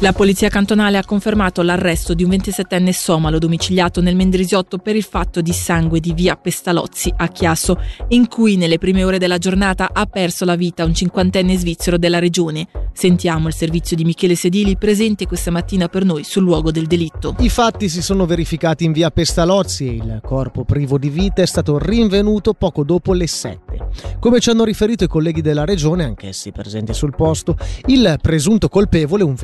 La polizia cantonale ha confermato l'arresto di un 27enne somalo domiciliato nel Mendrisiotto per il fatto di sangue di via Pestalozzi a Chiasso, in cui nelle prime ore della giornata ha perso la vita un cinquantenne svizzero della regione. Sentiamo il servizio di Michele Sedili presente questa mattina per noi sul luogo del delitto. I fatti si sono verificati in via Pestalozzi e il corpo privo di vita è stato rinvenuto poco dopo le 7. Come ci hanno riferito i colleghi della regione, anch'essi presenti sul posto, il presunto colpevole, un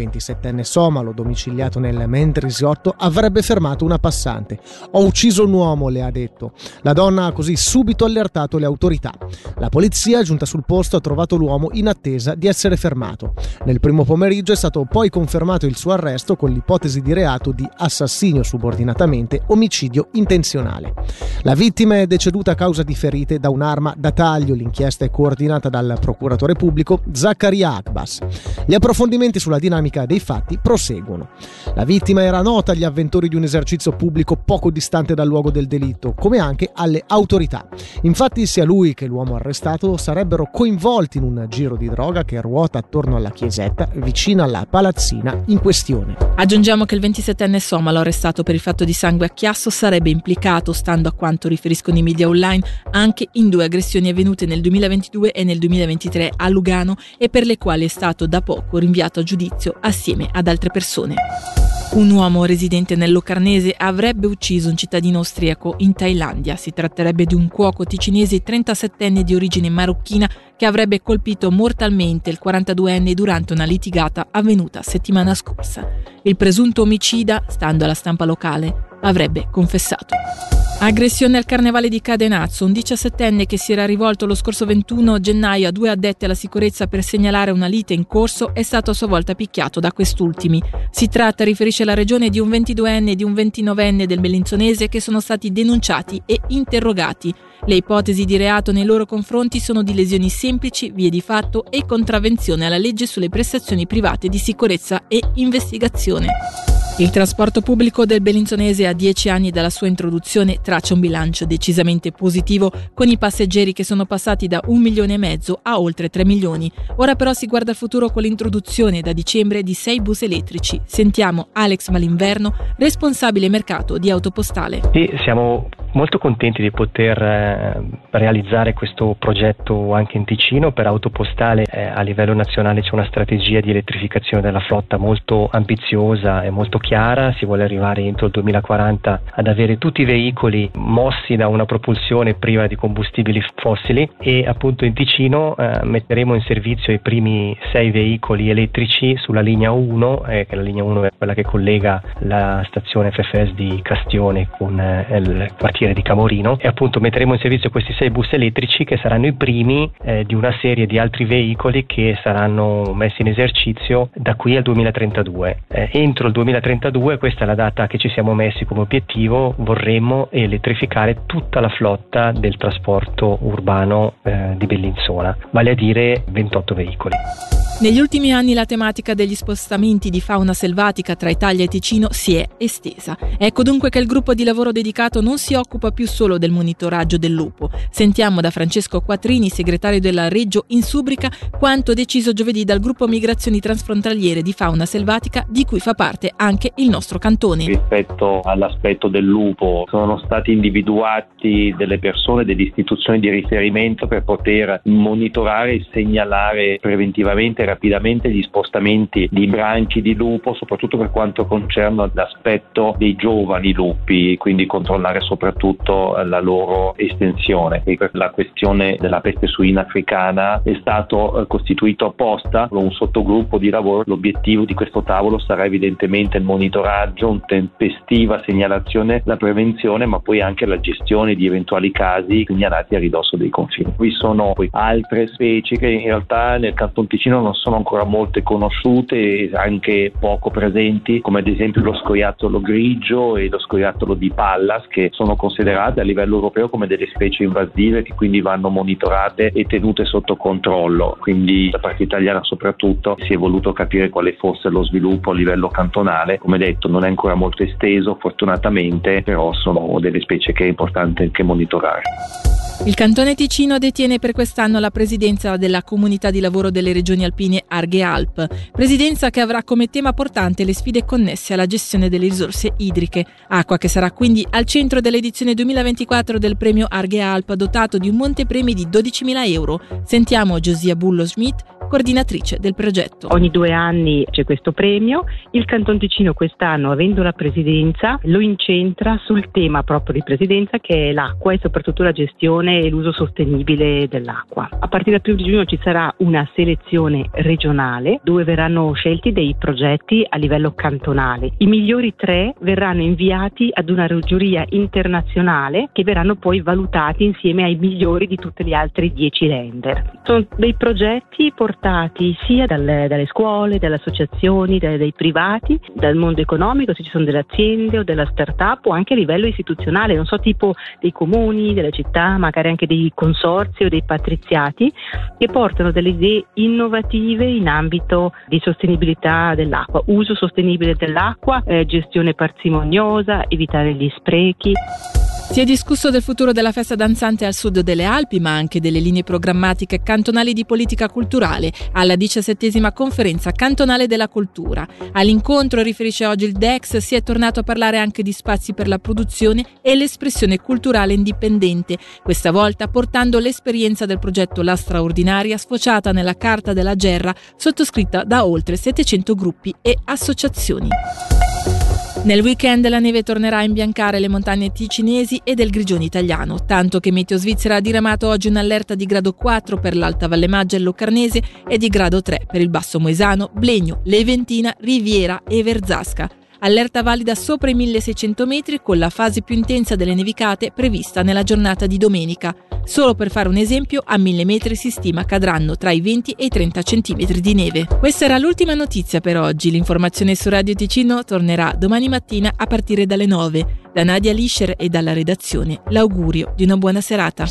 27enne somalo domiciliato nel Mendrisiotto, avrebbe fermato una passante. Ho ucciso un uomo, le ha detto. La donna ha così subito allertato le autorità. La polizia, giunta sul posto, ha trovato l'uomo in attesa di essere fermato. Nel primo pomeriggio è stato poi confermato il suo arresto con l'ipotesi di reato di assassinio subordinatamente omicidio intenzionale. La vittima è deceduta a causa di ferite da un'arma da taglio. L'inchiesta è coordinata dal procuratore pubblico Zaccaria Akbas. Gli approfondimenti sulla dinamica dei fatti proseguono. La vittima era nota agli avventori di un esercizio pubblico poco distante dal luogo del delitto, come anche alle autorità. Infatti sia lui che l'uomo arrestato sarebbero coinvolti in un giro di droga che ruota attorno alla chiesetta vicino alla palazzina in questione. Aggiungiamo che il 27enne somalo arrestato per il fatto di sangue a Chiasso sarebbe implicato, stando a quanto riferiscono i media online, anche in due aggressioni avvenute nel 2022 e nel 2023 a Lugano e per le quali è stato da poco rinviato a giudizio assieme ad altre persone. Un uomo residente nel Locarnese avrebbe ucciso un cittadino austriaco in Thailandia. Si tratterebbe di un cuoco ticinese 37enne di origine marocchina che avrebbe colpito mortalmente il 42enne durante una litigata avvenuta settimana scorsa. Il presunto omicida, stando alla stampa locale, avrebbe confessato. Aggressione al carnevale di Cadenazzo. Un 17enne che si era rivolto lo scorso 21 gennaio a due addetti alla sicurezza per segnalare una lite in corso è stato a sua volta picchiato da quest'ultimi. Si tratta, riferisce la regione, di un 22enne e di un 29enne del Bellinzonese che sono stati denunciati e interrogati. Le ipotesi di reato nei loro confronti sono di lesioni semplici, vie di fatto e contravvenzione alla legge sulle prestazioni private di sicurezza e investigazione. Il trasporto pubblico del Bellinzonese a dieci anni dalla sua introduzione traccia un bilancio decisamente positivo con i passeggeri che sono passati da un milione e mezzo a oltre 3 milioni. Ora però si guarda al futuro con l'introduzione da dicembre di sei bus elettrici. Sentiamo Alex Malinverno, responsabile mercato di Autopostale. Sì, siamo molto contenti di poter eh, realizzare questo progetto anche in Ticino. Per Autopostale eh, a livello nazionale c'è una strategia di elettrificazione della flotta molto ambiziosa e molto chiara. Si vuole arrivare entro il 2040 ad avere tutti i veicoli mossi da una propulsione priva di combustibili fossili e appunto in Ticino eh, metteremo in servizio i primi sei veicoli elettrici sulla linea 1, eh, che la linea 1 è quella che collega la stazione FFS di Castione con il quartiere quartiere di Camorino e appunto metteremo in servizio questi sei bus elettrici che saranno i primi eh, di una serie di altri veicoli che saranno messi in esercizio da qui al 2032. Eh, entro il 2032, questa è la data che ci siamo messi come obiettivo, vorremmo elettrificare tutta la flotta del trasporto urbano eh, di Bellinzona, vale a dire 28 veicoli. Negli ultimi anni la tematica degli spostamenti di fauna selvatica tra Italia e Ticino si è estesa. Ecco dunque che il gruppo di lavoro dedicato non si occupa più solo del monitoraggio del lupo. Sentiamo da Francesco Quattrini, segretario della Reggio Insubrica, quanto deciso giovedì dal gruppo Migrazioni Transfrontaliere di Fauna Selvatica, di cui fa parte anche il nostro cantone. Rispetto all'aspetto del lupo, sono stati individuati delle persone, delle istituzioni di riferimento per poter monitorare e segnalare preventivamente rapidamente gli spostamenti di branchi di lupo, soprattutto per quanto concerne l'aspetto dei giovani lupi, quindi controllare soprattutto la loro estensione. E la questione della peste suina africana è stato eh, costituito apposta con un sottogruppo di lavoro. L'obiettivo di questo tavolo sarà evidentemente il monitoraggio, un tempestiva segnalazione, la prevenzione, ma poi anche la gestione di eventuali casi segnalati a ridosso dei confini. Vi sono poi altre specie che in realtà nel Canton Ticino non sono ancora molte conosciute e anche poco presenti, come ad esempio lo scoiattolo grigio e lo scoiattolo di Pallas, che sono considerate a livello europeo come delle specie invasive che quindi vanno monitorate e tenute sotto controllo. Quindi da parte italiana soprattutto si è voluto capire quale fosse lo sviluppo a livello cantonale. Come detto non è ancora molto esteso fortunatamente, però sono delle specie che è importante anche monitorare. Il Cantone Ticino detiene per quest'anno la presidenza della comunità di lavoro delle regioni alpine Arghe Alp, presidenza che avrà come tema portante le sfide connesse alla gestione delle risorse idriche. Acqua che sarà quindi al centro dell'edizione 2024 del premio Arghe Alp dotato di un montepremi di 12.000 euro. Sentiamo Josia Bullo Schmidt, coordinatrice del progetto. Ogni due anni c'è questo premio, il Canton Ticino quest'anno, avendo la presidenza, lo incentra sul tema proprio di presidenza che è l'acqua e soprattutto la gestione e l'uso sostenibile dell'acqua. A partire dal primo di giugno ci sarà una selezione regionale dove verranno scelti dei progetti a livello cantonale. I migliori tre verranno inviati ad una giuria internazionale che verranno poi valutati insieme ai migliori di tutti gli altri dieci lender. Sono dei progetti portati portati sia dalle, dalle scuole, dalle associazioni, dai, dai, privati, dal mondo economico, se ci sono delle aziende o della start-up o anche a livello istituzionale, non so, tipo dei comuni, delle città, magari anche dei consorzi o dei patriziati che portano delle idee innovative in ambito di sostenibilità dell'acqua, uso sostenibile dell'acqua, eh, gestione parsimoniosa, evitare gli sprechi. Si è discusso del futuro della festa danzante al sud delle Alpi, ma anche delle linee programmatiche cantonali di politica culturale alla diciassettesima conferenza cantonale della cultura. All'incontro, riferisce oggi il DEX, si è tornato a parlare anche di spazi per la produzione e l'espressione culturale indipendente, questa volta portando l'esperienza del progetto La Straordinaria sfociata nella Carta della Gerra, sottoscritta da oltre 700 gruppi e associazioni. Nel weekend la neve tornerà a imbiancare le montagne ticinesi e del Grigione italiano, tanto che Meteo Svizzera ha diramato oggi un'allerta di grado 4 per l'Alta Valle Maggia e Locarnese e di grado 3 per il Basso Moesano, Blegno, Leventina, Riviera e Verzasca allerta valida sopra i 1600 metri con la fase più intensa delle nevicate prevista nella giornata di domenica. Solo per fare un esempio, a 1000 metri si stima cadranno tra i 20 e i 30 cm di neve. Questa era l'ultima notizia per oggi. L'informazione su Radio Ticino tornerà domani mattina a partire dalle 9. Da Nadia Lischer e dalla redazione l'augurio di una buona serata.